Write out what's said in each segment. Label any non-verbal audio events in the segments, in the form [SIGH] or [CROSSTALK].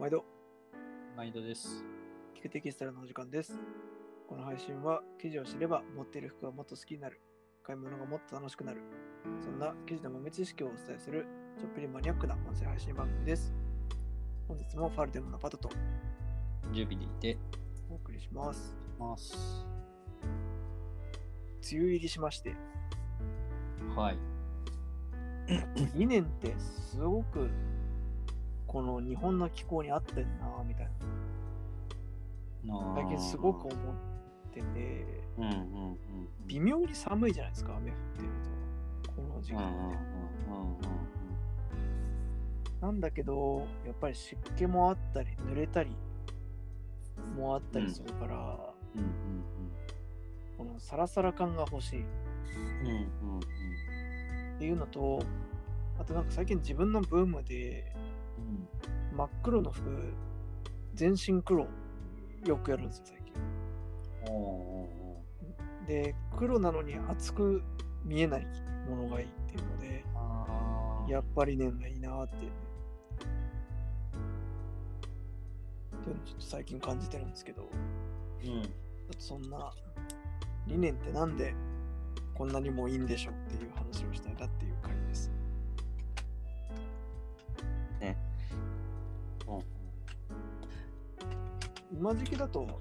毎度、毎度です。聞くテキスタイルのお時間です。この配信は、記事を知れば、持っている服がもっと好きになる、買い物がもっと楽しくなる、そんな記事の豆知識をお伝えする、ちょっぴりマニアックな音声配信番組です。本日もファルデムのパトとジュビリーでお送りします。ます。梅雨入りしまして、はい。[CLEARS THROAT] 2年ってすごく、この日本の気候に合ってんなみたいな、最近すごく思ってて、うんうんうん。微妙に寒いじゃないですか、雨降ってると。この時期うんうんうんって。うん。なんだけど、やっぱり湿気もあったり、濡れたりもあったりするから、うんうんこのサラサラ感が欲しい。っうんうんうん。ていうのと、あとなんか最近自分のブームでうん。真っ黒の服、全身黒。よくやるんですよ、最近。で、黒なのに厚く見えないものがいいっていうので、やっぱりねがいいなって。ね。っていうのをちょっと最近感じてるんですけど、うん。そんな理念ってなんでこんなにもいいんでしょうっていう話をしたいなっていう回です。う今時期だと、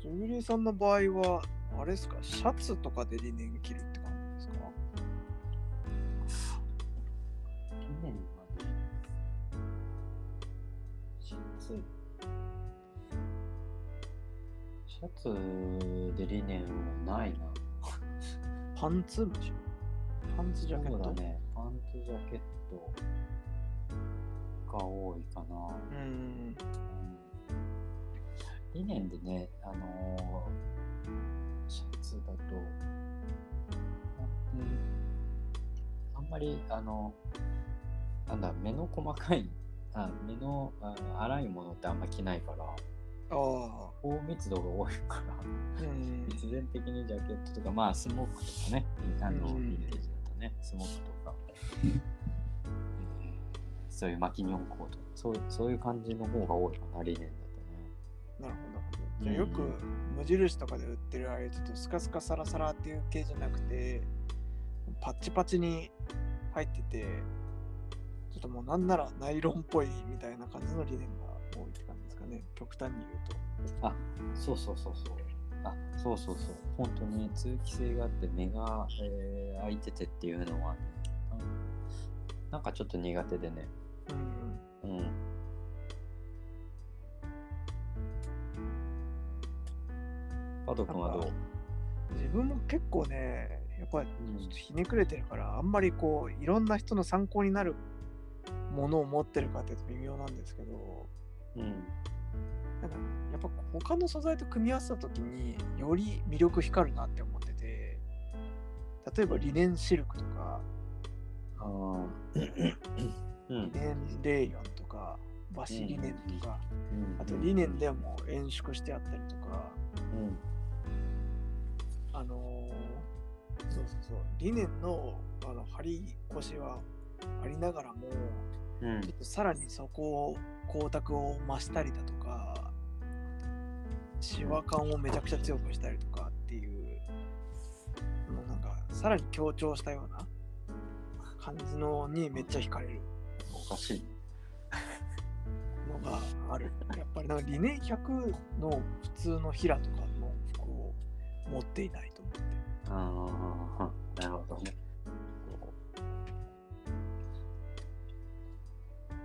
ジュビリーさんの場合は、あれですか、シャツとかで理念着るって感じですか？理念はね、シャツ、シャツで理念はないな。[LAUGHS] パンツむしろパンツジャケット？そうだね、パンツジャケットが多いかな。うん。うん理念でね、あのーシャツだと、うん、あんまり、あの、なんだ、目の細かい、あ目のあの粗いものってあんま着ないから。高密度が多いから、うん。必然的にジャケットとか、まあ、スモークとかね、あの、うんヴィンテージだとね、スモークとか、え [LAUGHS] ーそういう巻き日本コート、そうそういう感じの方が多いかな、理念だとね。なるほどなるほど。じゃあよく無印とかで売ってるああいうちょっとスカスカサラサラっていう系じゃなくて、パッチパチに入ってて、ちょっともうなんならナイロンっぽいみたいな感じの理念が多いって感じですかね。極端に言うと。あ、そうそうそうそう。あ、そうそうそう。本当に通気性があって目が、えー開いててっていうのはね、うんなんかちょっと苦手でね。うん。うん。パド君はどう？自分も結構ね、やっぱりうんちょっとひねくれてるから、あんまりこう、いろんな人の参考になるものを持ってるかっていうと微妙なんですけど、うん。なんかやっぱ他の素材と組み合わせた時により魅力光るなって思ってて例えばリネンシルクとか。[CLEARS THROAT] うんリ。ネンレーヨンとか和紙リネンとか、うんあとリネンでも延縮してあったりとか、うん。あのーそうそうそう。リネンのあの張り腰はありながらもうん。ちょっとさらにそこを光沢を増したりだとかシワ感をめちゃくちゃ強くしたりとかっていうもうなんかさらに強調したような感じのにめっちゃ惹かれる。おかしい。ね。のがある。やっぱりなんかリネン100の普通の平とか持っていないと思ってああ、なるほどね。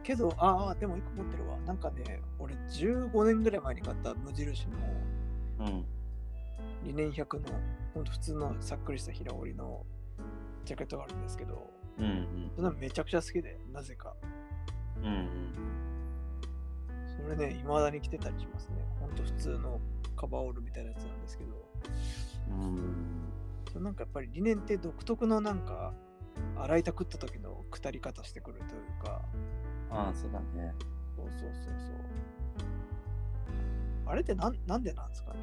けどああでも1個持ってるわなんかね俺15年ぐらい前に買った無印のうん。リネン100のほんと普通のさっくりした平織りのジャケットがあるんですけどうんうん。それめちゃくちゃ好きでなぜかうんうん。それね未だに着てたりしますね。ほんと普通のカバーオールみたいなやつなんですけど。うん。なんかやっぱりリネンって独特のなんか洗いたくった時のくたり方してくるというか。ああ、そうだね。そうそうそうそう。あれってなんなんでなんですかね？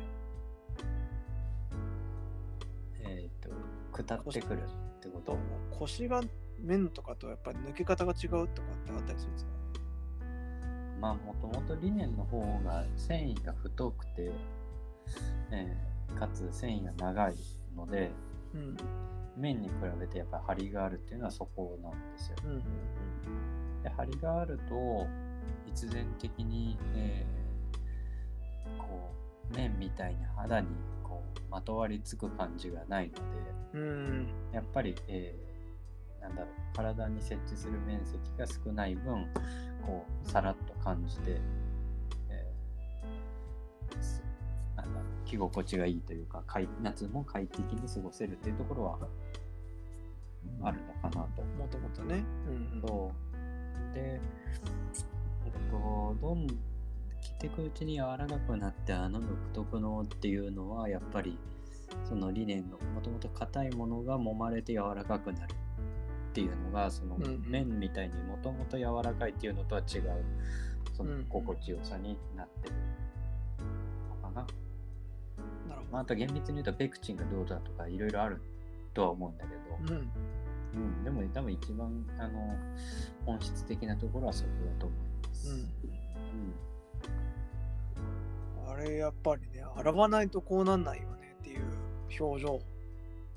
えっ、と、下ってくるってこと？と腰が面とかとやっぱり抜け方が違うとかってあったりするんですかまあもともとリネンの方が繊維が太くて、えーかつ繊維が長いのでうん。面に比べてやっぱり張りがあるっていうのはそこなんですよ。うんうんで張りがあると必然的に、えーこう面みたいに肌にこうまとわりつく感じがないのでうんうん。やっぱり、えーなんだろう体に設置する面積が少ない分こうさらっと感じて、えーすなんだろう着心地がいいというか快夏も快適に過ごせるっていうところはあるのかなと。もともとね。うんそう。で、えっと、どん、着ていくうちに柔らかくなって、あの独特のっていうのは、やっぱり、その理念の、もともと硬いものが揉まれて柔らかくなるっていうのが、そのうん麺みたいにもともと柔らかいっていうのとは違う、そのうん心地よさになってるのかな。なるほまあ、あと厳密に言うと、ペクチンがどうだとか、いろいろあるとは思うんだけど、ど。うん。うん、でも多分一番あの本質的なところはそこだと思います。うん。うん。あれやっぱりね洗わないとこうなんないよねっていう表情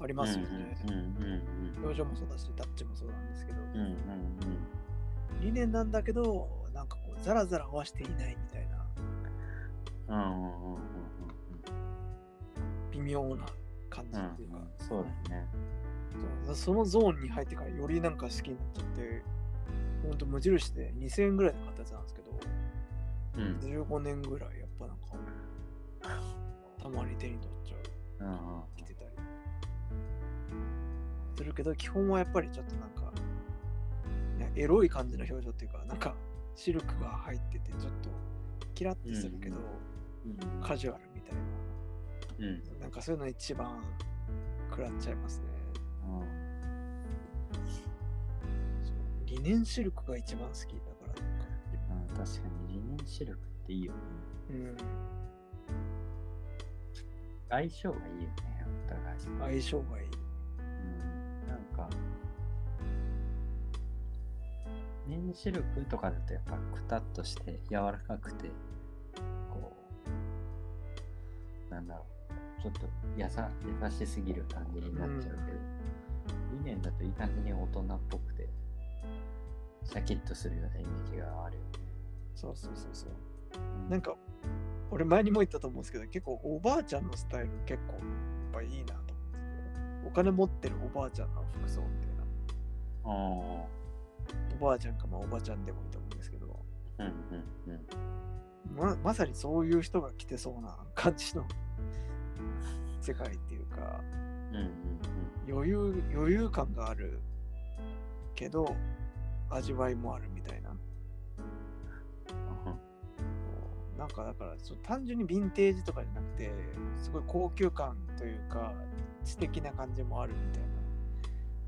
ありますよね、うんうん表情もそうだしタッチもそうなんですけど、うんうんうん。理念なんだけどなんかこうザラザラ合わせていないみたいな。うんうんうんうんうん微妙な感じうんっていうか、うんそうだね。そのゾーンに入ってからよりなんか好きになっちゃってほんと無印で2000円ぐらいで買ったやつなんですけどうん。15年ぐらいやっぱなんか [LAUGHS] たまに手に取っちゃう。うんうんするけど基本はやっぱりちょっとなんか、ね、エロい感じの表情っていうかなんかシルクが入っててちょっとキラッてするけど、うん。カジュアルみたいうん。ななんかそういうの一番食らっちゃいますね。そうリネンシルクが一番好きだから。なんかうん確かにリネンシルクっていいよね。うん。相性がいいよね、お互い。相性がいい綿シルクとかだとやっぱくたっとして柔らかくて、こう、なんだろう、ちょっとやさ優しすぎる感じになっちゃうけど、リネンだといい感じに大人っぽくて、シャキッとするようなイメージがあるよね。そうそうそうそう。うん。なんか俺前にも言ったと思うんですけど結構おばあちゃんのスタイル結構やっぱいいなと思ってて。お金持ってるおばあちゃんの服装みたいな。あおばあちゃんかまあおばちゃんでもいいと思うんですけど。あ、うんうんうん。ままさにそういう人が着てそうな感じの [LAUGHS] 世界っていうか。うんうん余裕余裕感がある。けど味わいもあるみたいな。なんかだから単純にヴィンテージとかじゃなくてすごい高級感というか知的な感じもあるみたい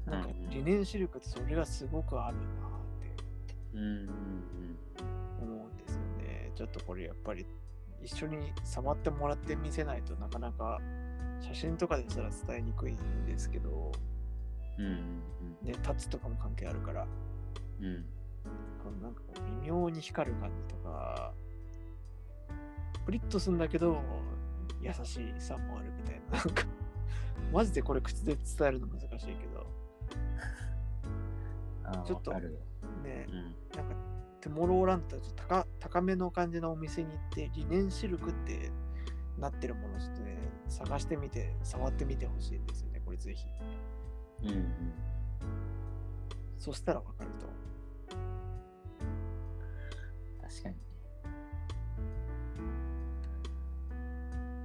な。なんかうんうん。リネンシルクってそれがすごくあるな思うんですよね。ちょっとこれやっぱり一緒に触ってもらって見せないとなかなか写真とかですら伝えにくいんですけど、うんうんね、タッチとかも関係あるから。うん。うんこのなんかこう微妙に光る感じとかプリッとするんだけど優しさもあるみたいな。なんかマジでこれ口で伝えるの難しいけど。[LAUGHS] ちょっとねうん。なんかトゥモローランドと高高めの感じのお店に行ってリネンシルクってなってるものをちょっとね探してみて触ってみてほしいんですよねこれぜひ。うんうん。そしたらわかると。確かに。ね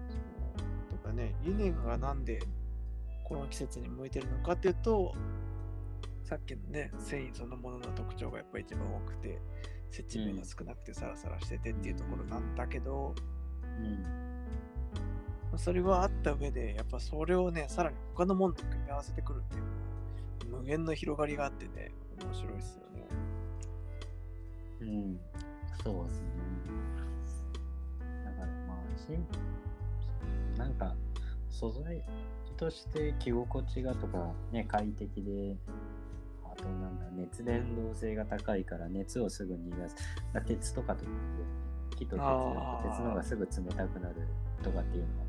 そう。とかねリネンがなんでこの季節に向いてるのかっていうとさっきのね繊維そのものの特徴がやっぱり一番多くて接地面が少なくてサラサラしててっていうところなんだけど、うん。それはあった上でやっぱそれをねさらに他のものと組み合わせてくるっていうのは無限の広がりがあってね面白いですよね。うん。そうですね。だからまあしなんか素材として着心地がとかね快適であとなんだ熱伝導性が高いから熱をすぐ逃がす。鉄とかと同じ木と鉄だと鉄の方がすぐ冷たくなるとかっていうのは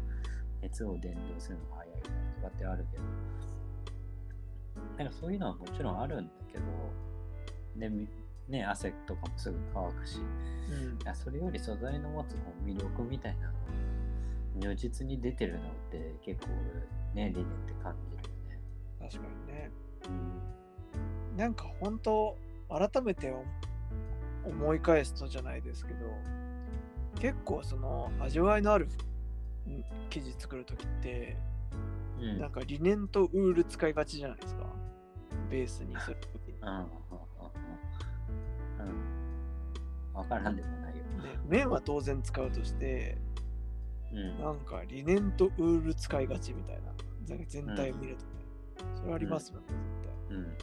熱を伝導するのが早いとかってあるけど、なんかそういうのはもちろんあるんだけど、で、ね、汗とかもすぐ乾くし、うんそれより素材の持つこう魅力みたいなの如実に出てるのって結構ね、理念って感じるよね。確かにねうんなんか本当改めて思い返すとじゃないですけど結構その味わいのあるん生地作る時ってうんなんかリネンとウール使いがちじゃないですかベースにする時にうんうんうんうんうん。わからんでもないよ。で麺は当然使うとしてうん。なんかリネンとウール使いがちみたいな全体を見るとね、それありますよね、うん。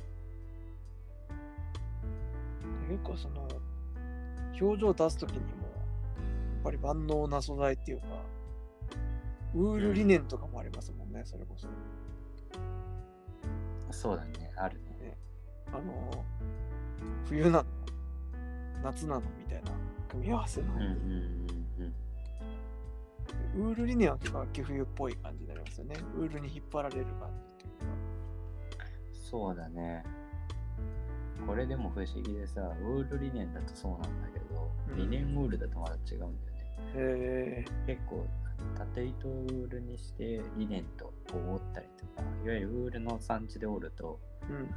結構その表情を出す時にもやっぱり万能な素材っていうかウールリネンとかもありますもんね、それこそ。そうだね、あるね。あの冬なの夏なのみたいな組み合わせの、うんうんうんウールリネンは結構秋冬っぽい感じになりますよね。ウールに引っ張られる感じっていうか。そうだね。これでも不思議でさ、ウールリネンだとそうなんだけど、うん。リネンウールだとまだ違うんだよね。へえ結構縦糸をウールにしてリネンとこう折ったりとかいわゆるウールの産地で折るとうん。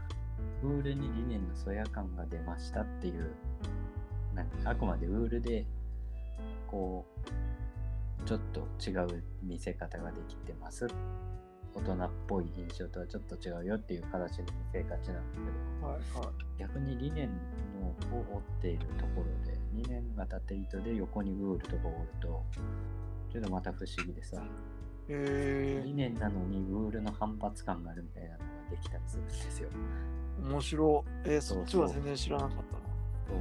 ウールにリネンのそや感が出ましたっていうなんかあくまでウールでこうちょっと違う見せ方ができてます大人っぽい印象とはちょっと違うよっていう形で見せがちなんだけど。はいはい。逆にリネンのを折っているところでリネンが縦糸で横にウールとか折るとちょっとまた不思議でさ。へリネンなのにウールの反発感があるみたいなのができたりするんですよ。え面白い。えー、そっちは全然知らなかったな。そ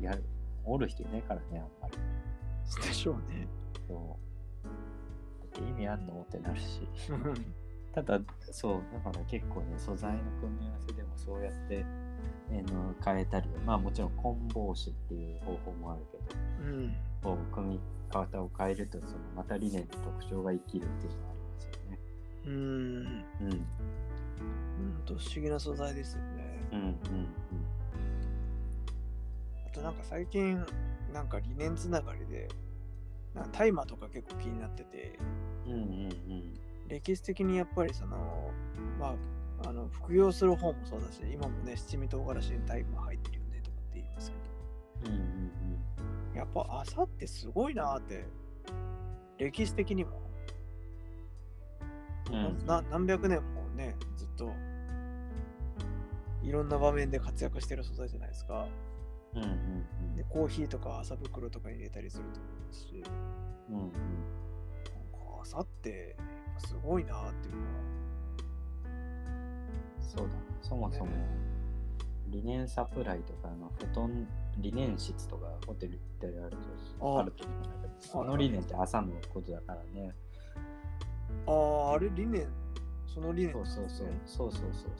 う。やる折る人いないからねあんまり。でしょうね。そう。だって意味あんの？ってなるし。ただそうだから結構ね素材の組み合わせでもそうやって、えーの変えたりまあもちろん混紡紙っていう方法もあるけどうんこう組み方を変えるとそのまた理念の特徴が生きるっていうのがありますよね。うん。うん。うん。と不思議な素材ですよね。うん。うん。あとなんか最近なんか理念つながりでなんか大麻とか結構気になってて。うんうんうん。歴史的にやっぱりそのまああの服用する方もそうだし今もね七味唐辛子に大麻入ってるよねとかって言いますけうんうんうん。どやっぱ朝ってすごいなーって歴史的にも、うんうん。な何百年もねずっといろんな場面で活躍してる素材じゃないですかうんうんでコーヒーとか朝袋とかに入れたりすると思いますし。うんうん。なんか朝ってすごいなーっていうかそうだね。そもそもね。リネンサプライとかの布団リネン室とかホテル行ったりあるとあ。あると思うんだけどその理念って朝のことだからね。あああれ理念？その理念そうそうそう。そうそうそうそう。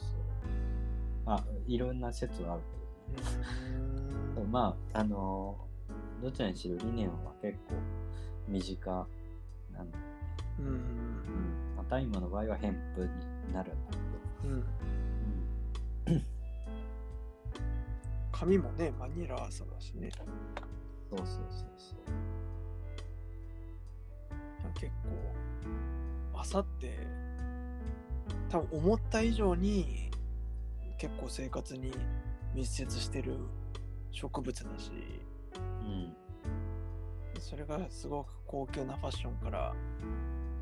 あいろんな説はあるけどねうーんまあ、あのどちらにしろ理念は結構身近なんだよね。うんうん。まあ、大麻の場合は偏布になるんだけど。うんうん。髪もねマニラ朝だしねそうそうそうそう。結構朝って多分思った以上に結構生活に密接してる植物だし。うん。それがすごく高級なファッションから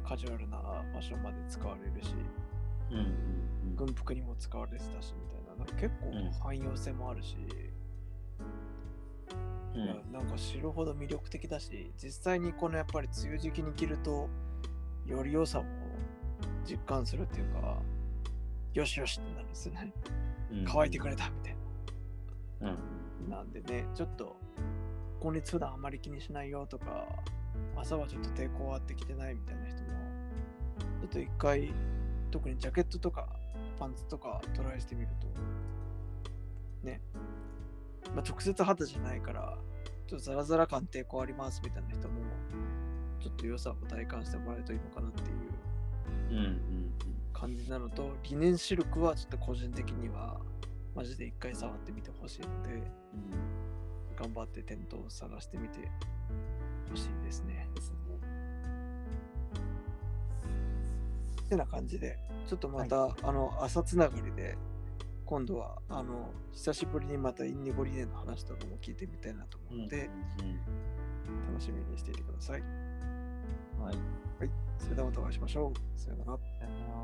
カジュアルなファッションまで使われるし。うんうんうん。軍服にも使われてたしみたいな。なんか結うん構汎用性もあるし、うん、なんか知るほど魅力的だし。実際にこのやっぱり梅雨時期に着るとより良さを実感するっていうかよしよしってなるんですよね。うん。乾いてくれたみたいうん。ななんでねちょっと今月普段あまり気にしないよとか朝はちょっと抵抗あってきてないみたいな人もちょっと一回特にジャケットとかパンツとかトライしてみるとね、まあ、直接肌じゃないから、ちょっとザラザラ感抵抗ありますみたいな人も、ちょっと良さを体感してもらえるといいのかなっていううんうん感じなのと、リネンシルクはちょっと個人的には、マジで一回触ってみてほしいので、うん。頑張って店頭を探してみてほしいですね。ですね。ってな感じで、ちょっとまた、あの、朝つながりで、今度は、あの、久しぶりにまたインディゴリネンの話とかも聞いてみたいなと思うので、うん楽しみにしていてください。うんはい。それではまたお会いしましょう。さよなら。さよなら